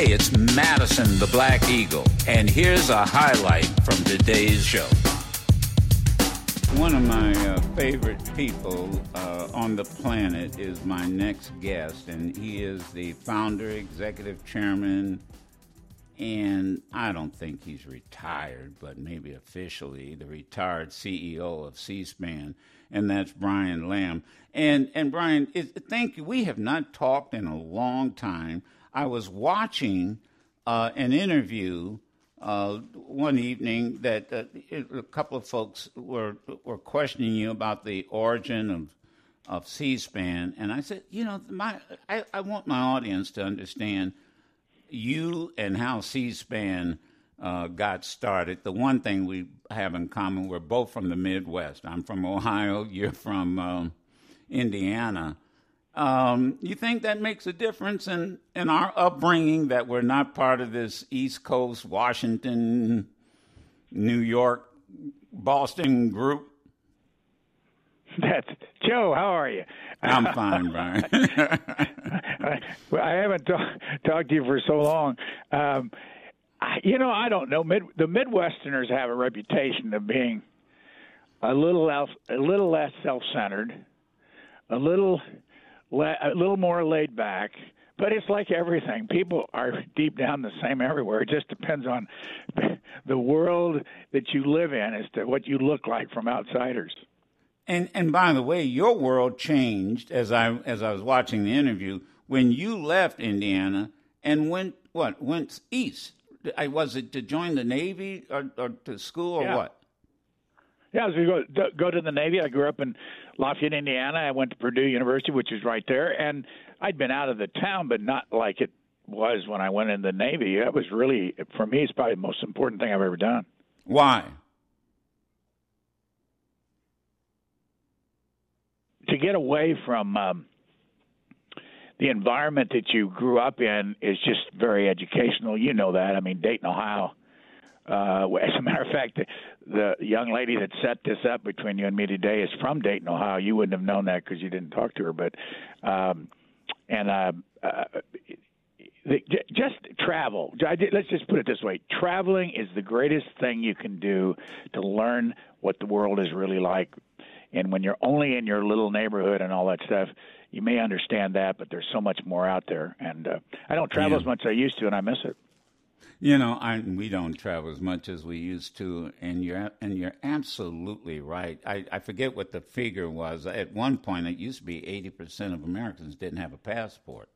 Hey, it's Madison the Black Eagle, and here's a highlight from today's show. One of my uh, favorite people uh, on the planet is my next guest, and he is the founder, executive chairman, and I don't think he's retired, but maybe officially the retired CEO of C-SPAN, and that's Brian Lamb. And and Brian, thank you. We have not talked in a long time. I was watching uh, an interview uh, one evening that uh, a couple of folks were were questioning you about the origin of of C-SPAN, and I said, you know, my I, I want my audience to understand you and how C-SPAN uh, got started. The one thing we have in common, we're both from the Midwest. I'm from Ohio. You're from um, Indiana. Um, you think that makes a difference in, in our upbringing that we're not part of this East Coast, Washington, New York, Boston group? That's Joe. How are you? I'm fine, Brian. I, I haven't talk, talked to you for so long. Um, I, you know, I don't know. Mid, the Midwesterners have a reputation of being a little else, a little less self-centered, a little a little more laid back. But it's like everything. People are deep down the same everywhere. It just depends on the world that you live in as to what you look like from outsiders. And and by the way, your world changed as I as I was watching the interview when you left Indiana and went what went east. I was it to join the Navy or, or to school or yeah. what? Yeah, I was going to go, go to the Navy. I grew up in Lafayette, Indiana. I went to Purdue University, which is right there, and I'd been out of the town, but not like it was when I went in the Navy. That was really, for me, it's probably the most important thing I've ever done. Why? To get away from um, the environment that you grew up in is just very educational. You know that. I mean, Dayton, Ohio uh, as a matter of fact, the, the young lady that set this up between you and me today is from Dayton, Ohio. You wouldn't have known that because you didn't talk to her, but um, and uh, uh, just travel. Let's just put it this way: traveling is the greatest thing you can do to learn what the world is really like. And when you're only in your little neighborhood and all that stuff, you may understand that, but there's so much more out there. And uh, I don't travel yeah. as much as I used to, and I miss it. You know, I, we don't travel as much as we used to, and you're and you're absolutely right. I, I forget what the figure was. At one point, it used to be eighty percent of Americans didn't have a passport.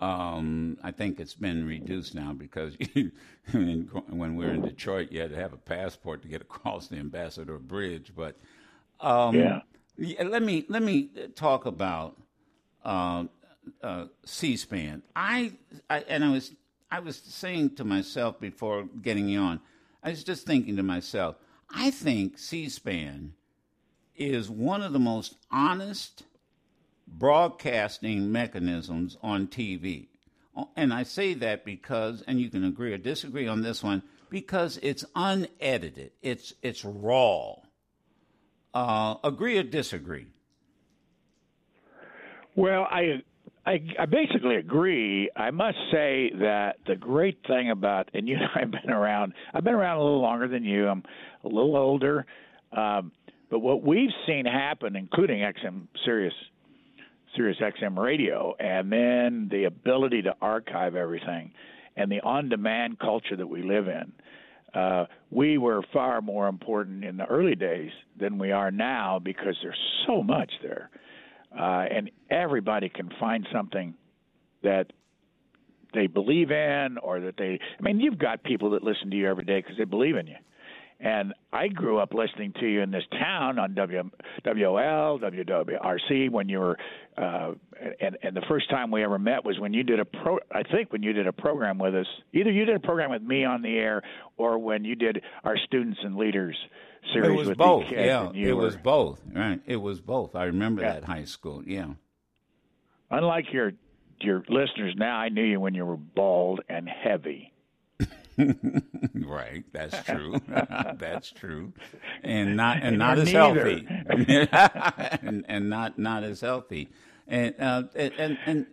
Um, I think it's been reduced now because when we were in Detroit, you had to have a passport to get across the Ambassador Bridge. But um, yeah. let me let me talk about uh, uh, C-SPAN. I, I and I was I was saying to myself before getting you on, I was just thinking to myself, I think C SPAN is one of the most honest broadcasting mechanisms on TV. And I say that because, and you can agree or disagree on this one, because it's unedited, it's, it's raw. Uh, agree or disagree? Well, I I, I basically agree. I must say that the great thing about and you know I've been around. I've been around a little longer than you. I'm a little older, um, but what we've seen happen, including XM Sirius, Sirius XM radio, and then the ability to archive everything, and the on-demand culture that we live in. Uh, we were far more important in the early days than we are now because there's so much there uh, and everybody can find something that they believe in or that they I mean you've got people that listen to you every day because they believe in you. And I grew up listening to you in this town on W WOL, WWRC when you were uh and and the first time we ever met was when you did a pro I think when you did a program with us. Either you did a program with me on the air or when you did our students and leaders series. It was both. Yeah, it were... was both. Right. It was both. I remember yeah. that high school. Yeah. Unlike your your listeners now, I knew you when you were bald and heavy. right, that's true. that's true, and not and, and not as neither. healthy, and, and not not as healthy, and uh, and and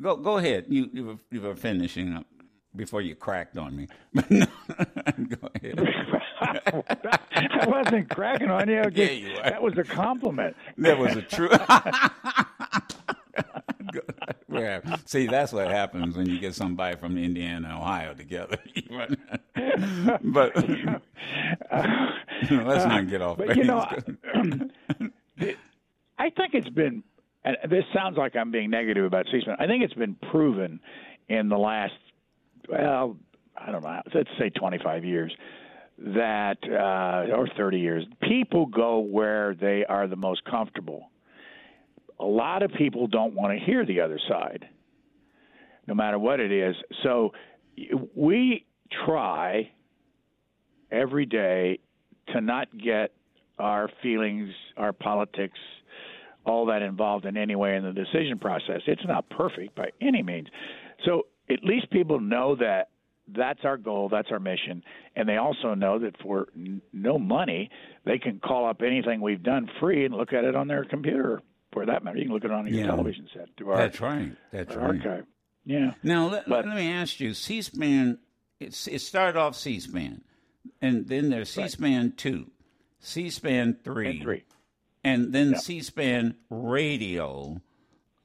go go ahead. You you were, you were finishing up. before you cracked on me. But no, go ahead. I wasn't cracking on you. Yeah, you were. That was a compliment. That was a true. yeah. See, that's what happens when you get somebody from Indiana and Ohio together. but let's not get off. But you know, I think it's been, and this sounds like I'm being negative about C-SPAN. I think it's been proven in the last, well, I don't know, let's say 25 years, that uh, or 30 years, people go where they are the most comfortable. A lot of people don't want to hear the other side, no matter what it is. So we try every day to not get our feelings, our politics, all that involved in any way in the decision process. It's not perfect by any means. So at least people know that that's our goal, that's our mission, and they also know that for n- no money, they can call up anything we've done free and look at it on their computer. For that matter, you can look at it on your Yeah. television set. To our, that's right. That's right. archive. Yeah. Now let, But- let me ask you: C-SPAN. It's, it started off C-SPAN, and then there's C-SPAN two, C-SPAN three, And three. and then Yeah. C-SPAN radio.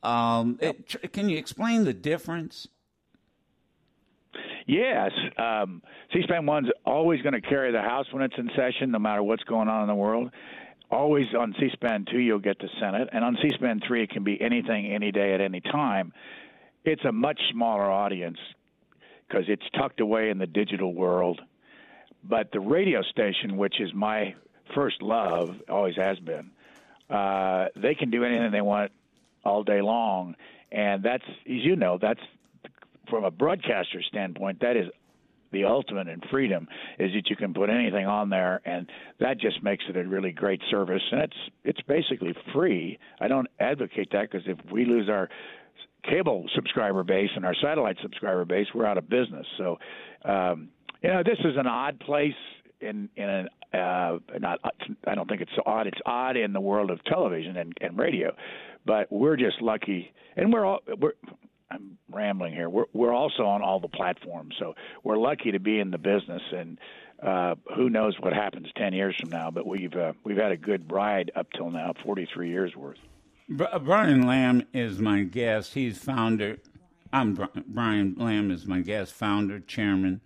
Um, it, can you explain the difference? Yes, um, C-SPAN one's always going to carry the House when it's in session, no matter what's going on in the world. Always on C-SPAN two, you'll get the Senate, and on C-SPAN three, it can be anything, any day, at any time. It's a much smaller audience because it's tucked away in the digital world. But the radio station, which is my first love, always has been, uh, they can do anything they want all day long, and that's, as you know, that's from a broadcaster standpoint, that is the ultimate in freedom is that you can put anything on there, and that just makes it a really great service. And it's it's basically free. I don't advocate that because if we lose our cable subscriber base and our satellite subscriber base, we're out of business. So, um, you know, this is an odd place in in an uh, not. I don't think it's so odd. It's odd in the world of television and, and radio, but we're just lucky, and we're all we're. I'm rambling here. We're we're also on all the platforms, so we're lucky to be in the business. And uh, who knows what happens ten years from now? But we've uh, we've had a good ride up till now, 43 years worth. Brian Lamb is my guest. He's founder. I'm Brian Lamb is my guest, founder, chairman,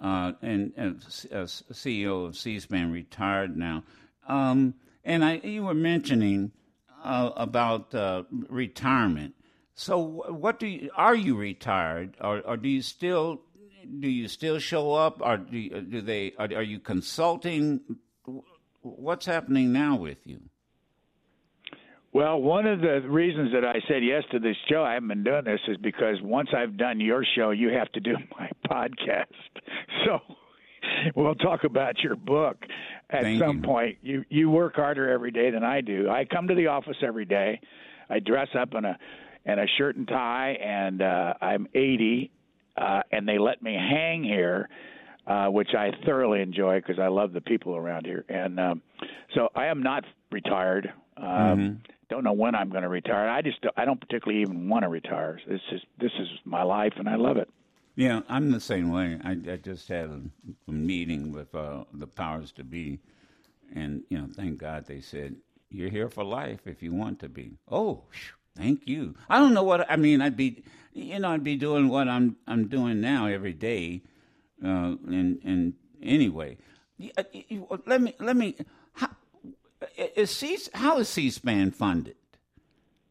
uh, and uh, C- uh, CEO of C-SPAN, retired now. Um, and I, you were mentioning uh, about uh, retirement. So, what do you? Are you retired, or, or do you still? Do you still show up, or do you, do they? Are, are you consulting? What's happening now with you? Well, one of the reasons that I said yes to this show, I haven't been doing this, is because once I've done your show, you have to do my podcast. So we'll talk about your book at Thank some you. point. You you work harder every day than I do. I come to the office every day. I dress up in a in a shirt and tie, and uh, I'm 80, uh, and they let me hang here. Uh, which I thoroughly enjoy because I love the people around here, and um, so I am not retired. Um, Don't know when I'm going to retire. I just I don't particularly even want to retire. This is this is my life, and I love it. Yeah, I'm the same way. I, I just had a, a meeting with uh, the powers to be, and you know, thank God they said you're here for life if you want to be. Oh, thank you. I don't know what I mean. I'd be, you know, I'd be doing what I'm I'm doing now every day, uh, and and anyway, uh, let me let me. How, is C, how is C-SPAN funded?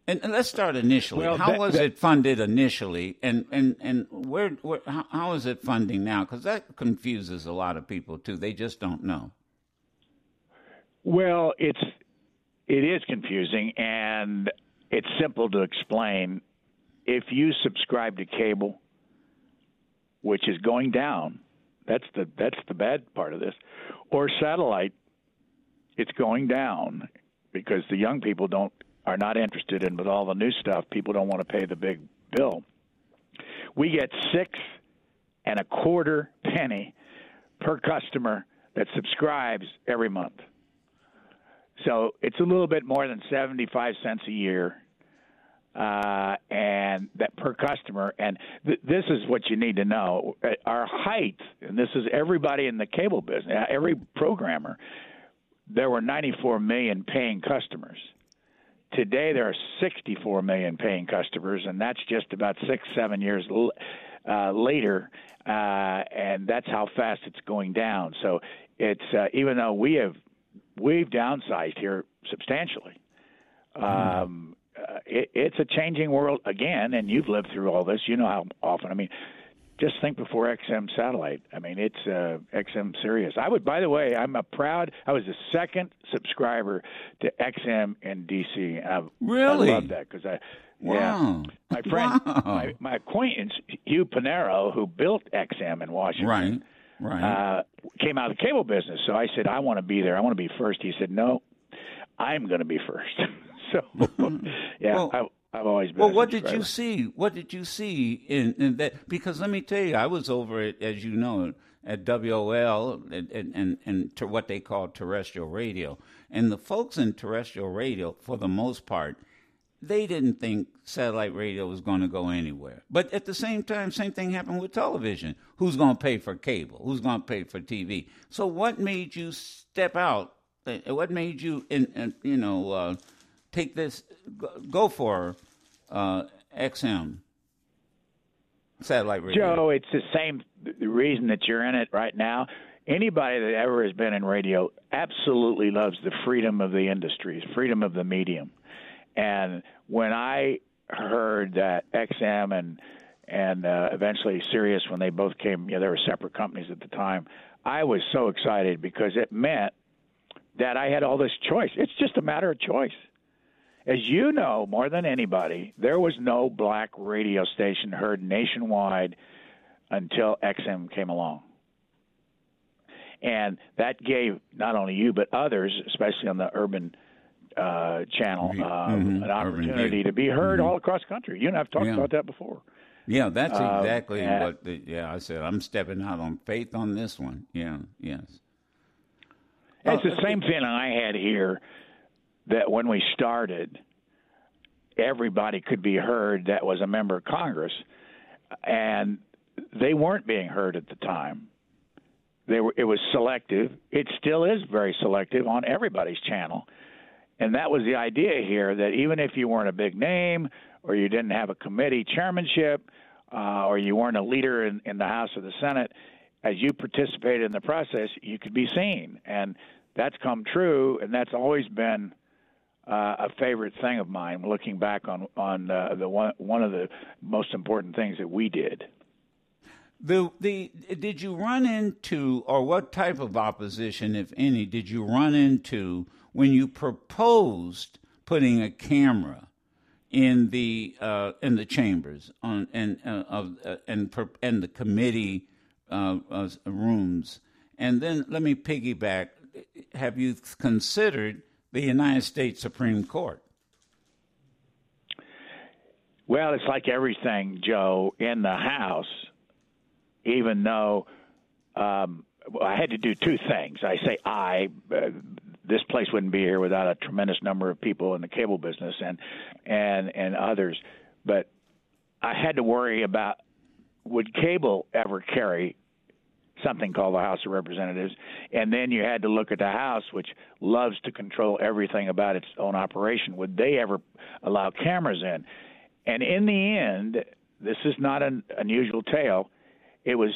And, and let's start initially. Well, how that- was that- it funded initially, and and and where, where how, how is it funding now? Because that confuses a lot of people too. They just don't know. Well, it's it is confusing and it's simple to explain. If you subscribe to cable, which is going down, that's the that's the bad part of this, or satellite, it's going down because the young people don't are not interested in with all the new stuff. People don't want to pay the big bill. We get six and a quarter penny per customer that subscribes every month. So it's a little bit more than 75 cents a year. uh, and that per customer. And th- this is what you need to know: uh, our height, and this is everybody in the cable business, uh, every programmer. There were 94 million paying customers. Today there are 64 million paying customers, and that's just about six, seven years uh, later, uh, and that's how fast it's going down. So it's uh, even though we have we've downsized here substantially. Um, uh, it, it's a changing world again, and you've lived through all this. You know how often. I mean, just think before XM satellite. I mean, it's uh, XM Sirius. I would, by the way, I'm a proud. I was the second subscriber to XM in DC. I, really, I love that because I. Wow. Yeah, my friend, Wow. my, my acquaintance Hugh Panero, who built XM in Washington, Right. Right. uh, came out of the cable business. So I said, I want to be there. I want to be first. He said, No, I'm going to be first. so, yeah, Well- I, I've always been. Well, what did you see? What did you see in, in that? Because let me tell you, I was over it, as you know, at WOL and, and, and, and to what they call terrestrial radio. And the folks in terrestrial radio, for the most part, they didn't think satellite radio was going to go anywhere. But at the same time, same thing happened with television. Who's going to pay for cable? Who's going to pay for TV? So what made you step out? Uh, What made you, in, in, you know, uh, take this, go- for uh, XM satellite radio? Joe, it's the same reason that you're in it right now. Anybody that ever has been in radio absolutely loves the freedom of the industry, freedom of the medium. And when I heard that XM and and uh, eventually Sirius, when they both came, you know, they were separate companies at the time. I was so excited because it meant that I had all this choice. It's just a matter of choice. As you know more than anybody, there was no black radio station heard nationwide until XM came along. And that gave not only you but others, especially on the urban uh, channel, uh, mhm, an opportunity View. to be heard all across the country. You and I've talked Yeah. about that before. Yeah, that's Um, exactly and- what. The, yeah, I said I'm stepping out on faith on this one. Yeah, yes. It's Uh, the same feeling I had here that when we started, everybody could be heard that was a member of Congress, and they weren't being heard at the time. They were. It was selective. It still is very selective on everybody's channel, and that was the idea here. That even if you weren't a big name, or you didn't have a committee chairmanship, uh, or you weren't a leader in, in the House or the Senate, as you participated in the process, you could be seen, and that's come true, and that's always been uh, a favorite thing of mine. Looking back on on uh, the one one of the most important things that we did. The the did you run into or what type of opposition, if any, did you run into when you proposed putting a camera in the uh, in the chambers on and uh, of uh, and per- and the committee uh, uh, rooms? And then let me piggyback. Have you considered the United States Supreme Court? Well, it's like everything, Joe, in the House. Even though um, I had to do two things. I say I. This place wouldn't be here without a tremendous number of people in the cable business and and and others. But I had to worry about would cable ever carry something called the House of Representatives, and then you had to look at the House, which loves to control everything about its own operation. Would they ever allow cameras in? And in the end, this is not an unusual tale. It was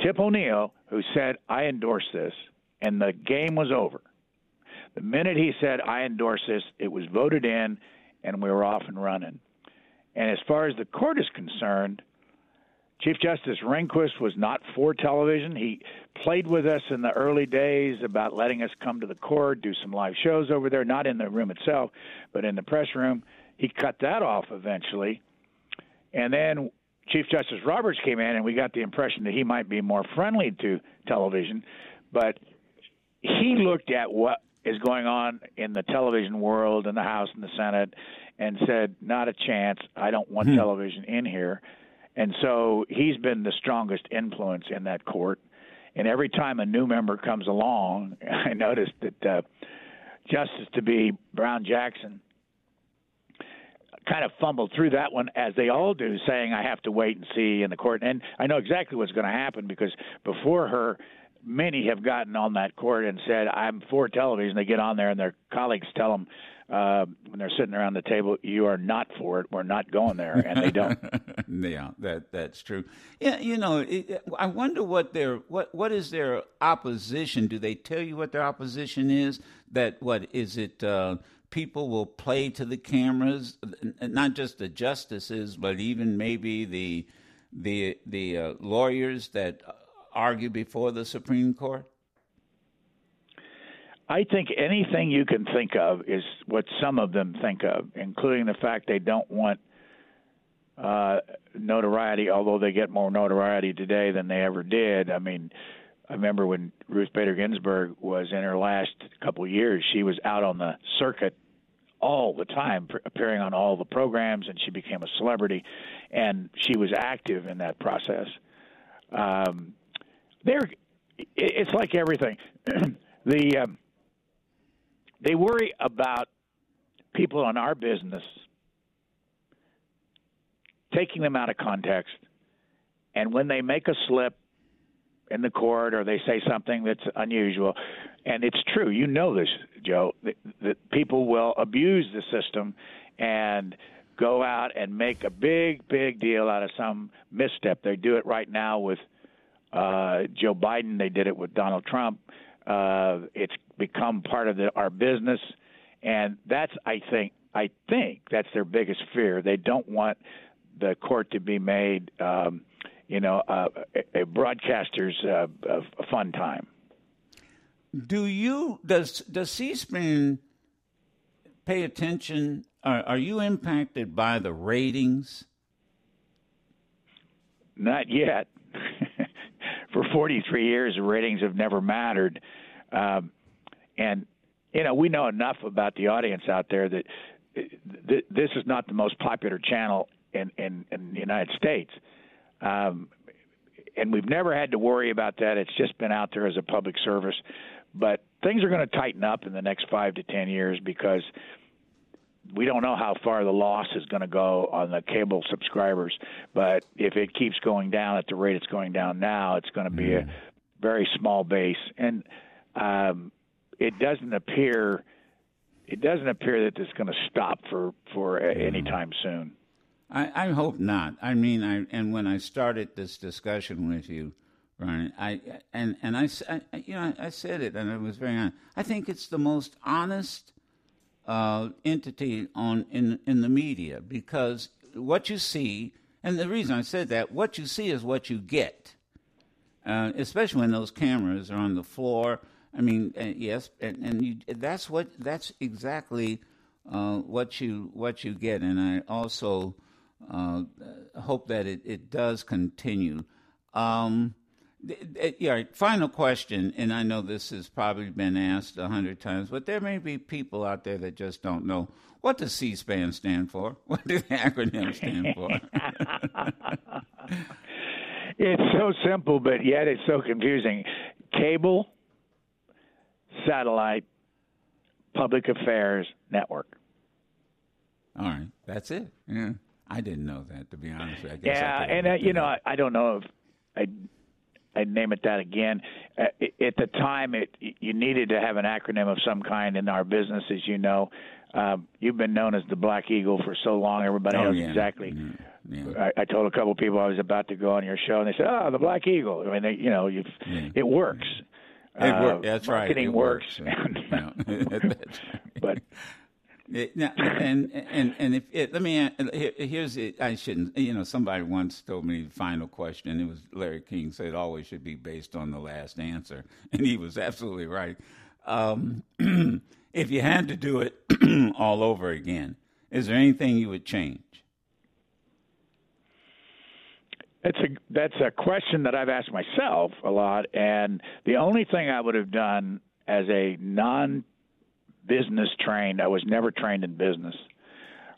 Tip O'Neill who said, "I endorse this," and the game was over. The minute he said, "I endorse this," it was voted in, and we were off and running. And as far as the court is concerned, Chief Justice Rehnquist was not for television. He played with us in the early days about letting us come to the court, do some live shows over there, not in the room itself, but in the press room. He cut that off eventually. And then Chief Justice Roberts came in, and we got the impression that he might be more friendly to television. But he looked at what is going on in the television world, in the House and the Senate, and said, not a chance. I don't want television in here. And so he's been the strongest influence in that court. And every time a new member comes along, I noticed that uh, Justice to be Brown Jackson kind of fumbled through that one as they all do, saying I have to wait and see in the court. And I know exactly what's going to happen because before her, many have gotten on that court and said I'm for television. They get on there and their colleagues tell them uh, when they're sitting around the table, you are not for it. We're not going there, and they don't. yeah, that that's true. Yeah, you know, it, I wonder what their what what is their opposition? Do they tell you what their opposition is? That what is it? Uh, people will play to the cameras, not just the justices, but even maybe the the the uh, lawyers that argue before the Supreme Court. I think anything you can think of is what some of them think of, including the fact they don't want uh, notoriety, although they get more notoriety today than they ever did. I mean, I remember when Ruth Bader Ginsburg was in her last couple of years, she was out on the circuit all the time, appearing on all the programs, and she became a celebrity, and she was active in that process. Um, there, it's like everything. the um, they worry about people in our business taking them out of context. And when they make a slip in the court or they say something that's unusual, and it's true, you know this, Joe, that, that people will abuse the system and go out and make a big, big deal out of some misstep. They do it right now with uh, Joe Biden. They did it with Donald Trump. Uh, it's become part of the, our business, and that's I think I think that's their biggest fear. They don't want the court to be made, um, you know, uh, a, a broadcaster's uh, a fun time. Do you does does C-SPAN pay attention? Are, are you impacted by the ratings? Not yet. for 43 years, the ratings have never mattered. Um, and, you know, we know enough about the audience out there that th- this is not the most popular channel in, in, in the United States. Um, and we've never had to worry about that. It's just been out there as a public service. But things are going to tighten up in the next five to 10 years because – we don't know how far the loss is going to go on the cable subscribers, but if it keeps going down at the rate it's going down now, it's going to be mm. a very small base, and um, it doesn't appear it doesn't appear that it's going to stop for for mm. any time soon. I, I hope not. I mean, I and when I started this discussion with you, Ryan, I and and I, I you know I said it, and I was very honest. I think it's the most honest uh, entity on in in the media because what you see, and the reason I said that, what you see is what you get, uh, especially when those cameras are on the floor. I mean, uh, yes, and, and you, that's what that's exactly uh, what you what you get, and I also uh, hope that it, it does continue. Um, yeah, final question, and I know this has probably been asked a hundred times, but there may be people out there that just don't know what does C-SPAN stand for. What do the acronym stand for? it's so simple, but yet it's so confusing. Cable, satellite, public affairs network. All right, that's it. Yeah, I didn't know that to be honest. I yeah, and uh, you know, I, I don't know if I I'd name it that again. Uh, at the time, it you needed to have an acronym of some kind in our business, as you know. Uh, you've been known as the Black Eagle for so long; everybody oh, knows yeah. exactly. Yeah. Yeah. I, I told a couple of people I was about to go on your show, and they said, "Oh, the Black Eagle." I mean, they, you know, you've, it works. It uh, works. That's right. Marketing works. works. but now, and and and if it, let me here's it, I shouldn't you know somebody once told me the final question it was Larry King said always should be based on the last answer and he was absolutely right. Um, if you had to do it all over again, is there anything you would change? That's a that's a question that I've asked myself a lot, and the only thing I would have done as a non business trained. I was never trained in business.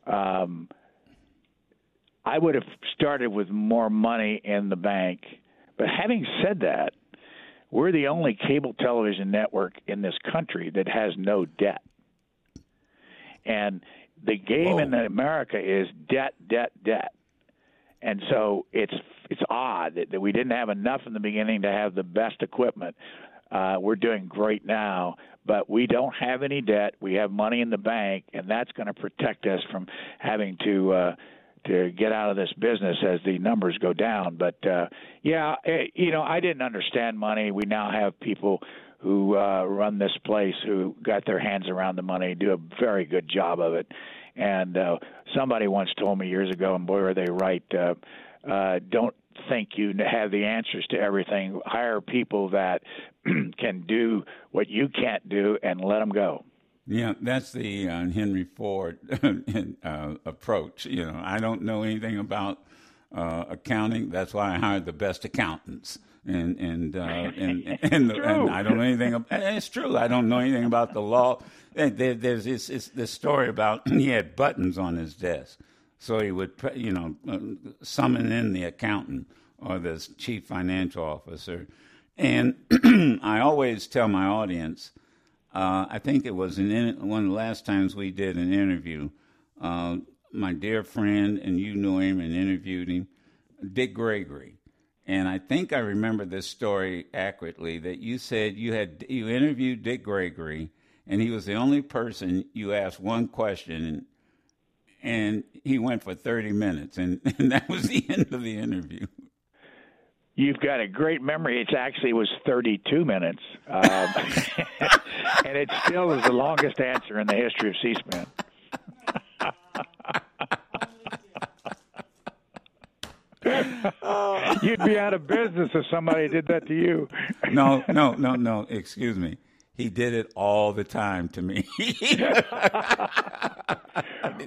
Um, I would have started with more money in the bank. But having said that, we're the only cable television network in this country that has no debt. And the game Whoa. in America is debt, debt, debt, and so it's it's odd that, that we didn't have enough in the beginning to have the best equipment. Uh, we're doing great now, but we don't have any debt. We have money in the bank, and that's going to protect us from having to uh, to get out of this business as the numbers go down. But uh, yeah, eh, you know, I didn't understand money. We now have people who uh, run this place who got their hands around the money, do a very good job of it. And uh, somebody once told me years ago, and boy, were they right. Uh, uh, don't think you have the answers to everything. Hire people that can do what you can't do, and let them go. Yeah, that's the uh, Henry Ford uh, approach. You know, I don't know anything about uh, accounting. That's why I hired the best accountants. And and uh, and and, the, and, I don't know anything. About, it's true. I don't know anything about the law. There, there's this, this, this story about he had buttons on his desk, so he would you know uh, summon in the accountant or the chief financial officer. And I always tell my audience uh, I think it was in, one of the last times we did an interview. Uh, my dear friend, and you knew him and interviewed him, Dick Gregory. And I think I remember this story accurately that you said you had you interviewed Dick Gregory, and he was the only person you asked one question, and, he went for 30 minutes, and, and that was the end of the interview. You've got a great memory. It actually was 32 minutes, um, and it still is the longest answer in the history of C-SPAN. You'd be out of business if somebody did that to you. no, no, no, no. Excuse me. He did it all the time to me.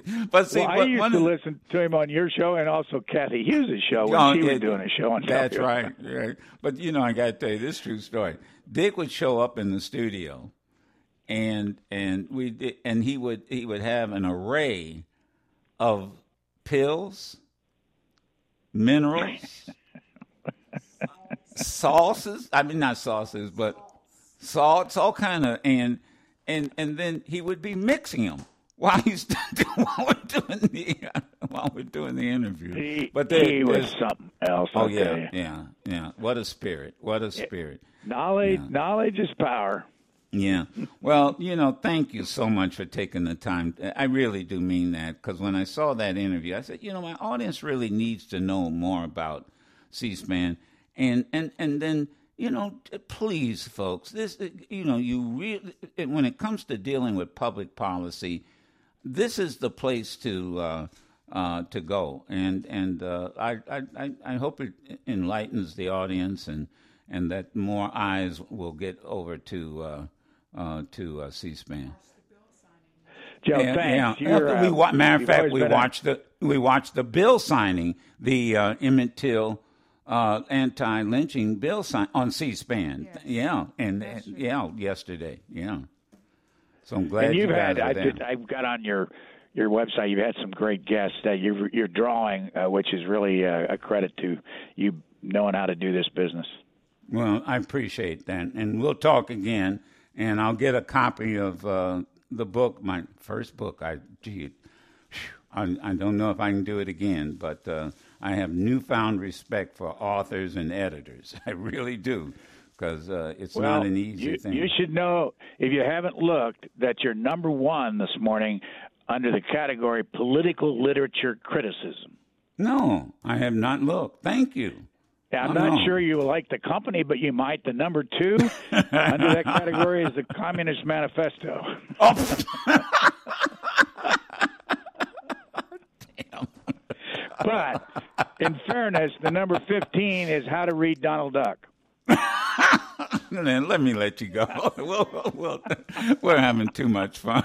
but see, well, I used to listen to him on your show and also Cathy Hughes' show when oh, she was doing a show on. That's right, right. But you know, I got to tell you this true story. Dick would show up in the studio, and and we and he would he would have an array of pills, minerals, sauces. I mean, not sauces, but salts, all kind of, and and and then he would be mixing them while he's while we're doing the while we're doing the interview. He, but there, he was something else. Oh yeah, yeah, yeah. What a spirit! What a spirit! Knowledge, yeah. knowledge is power. Yeah. Well, you know, thank you so much for taking the time. I really do mean that because when I saw that interview, I said, you know, my audience really needs to know more about C-SPAN, and and and then you know, please, folks, this, you know, you really, when it comes to dealing with public policy, this is the place to uh, uh, to go, and and uh, I, I I hope it enlightens the audience, and and that more eyes will get over to uh, uh, to uh, C-SPAN. Joe, and, thanks. Yeah, we, matter of fact, we watched a... the we watched the bill signing, the Emmett Till uh, anti-lynching bill sign on C-SPAN. Yes. Yeah, and, and yeah, yesterday. Yeah. So I'm glad and you've you had. I did, I got on your your website. You've had some great guests. That you're you're drawing, uh, which is really uh, a credit to you knowing how to do this business. Well, I appreciate that, and we'll talk again. And I'll get a copy of uh, the book, my first book. I gee, I, I don't know if I can do it again, but uh, I have newfound respect for authors and editors. I really do, because uh, it's well, not an easy you, thing. You should know, if you haven't looked, that you're number one this morning under the category political literature criticism. No, I have not looked. Thank you. Yeah, I'm oh, not no. sure you like the company, but you might. The number two under that category is the Communist Manifesto. Oh. but in fairness, the number 15 is How to Read Donald Duck. then let me let you go. we'll, we'll, we're having too much fun.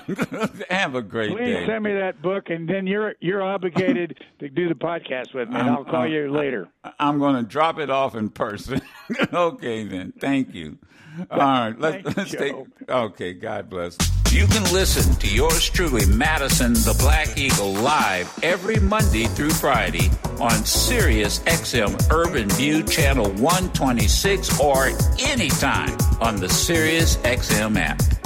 Have a great Please day. Please send me that book, and then you're you're obligated to do the podcast with me. And I'll call I'm, you later. I'm going to drop it off in person. okay, then. Thank you. All right, let's, let's take. Okay, God bless. You can listen to yours truly, Madison the Black Eagle, live every Monday through Friday on Sirius XM Urban View Channel 126 or anytime on the Sirius XM app.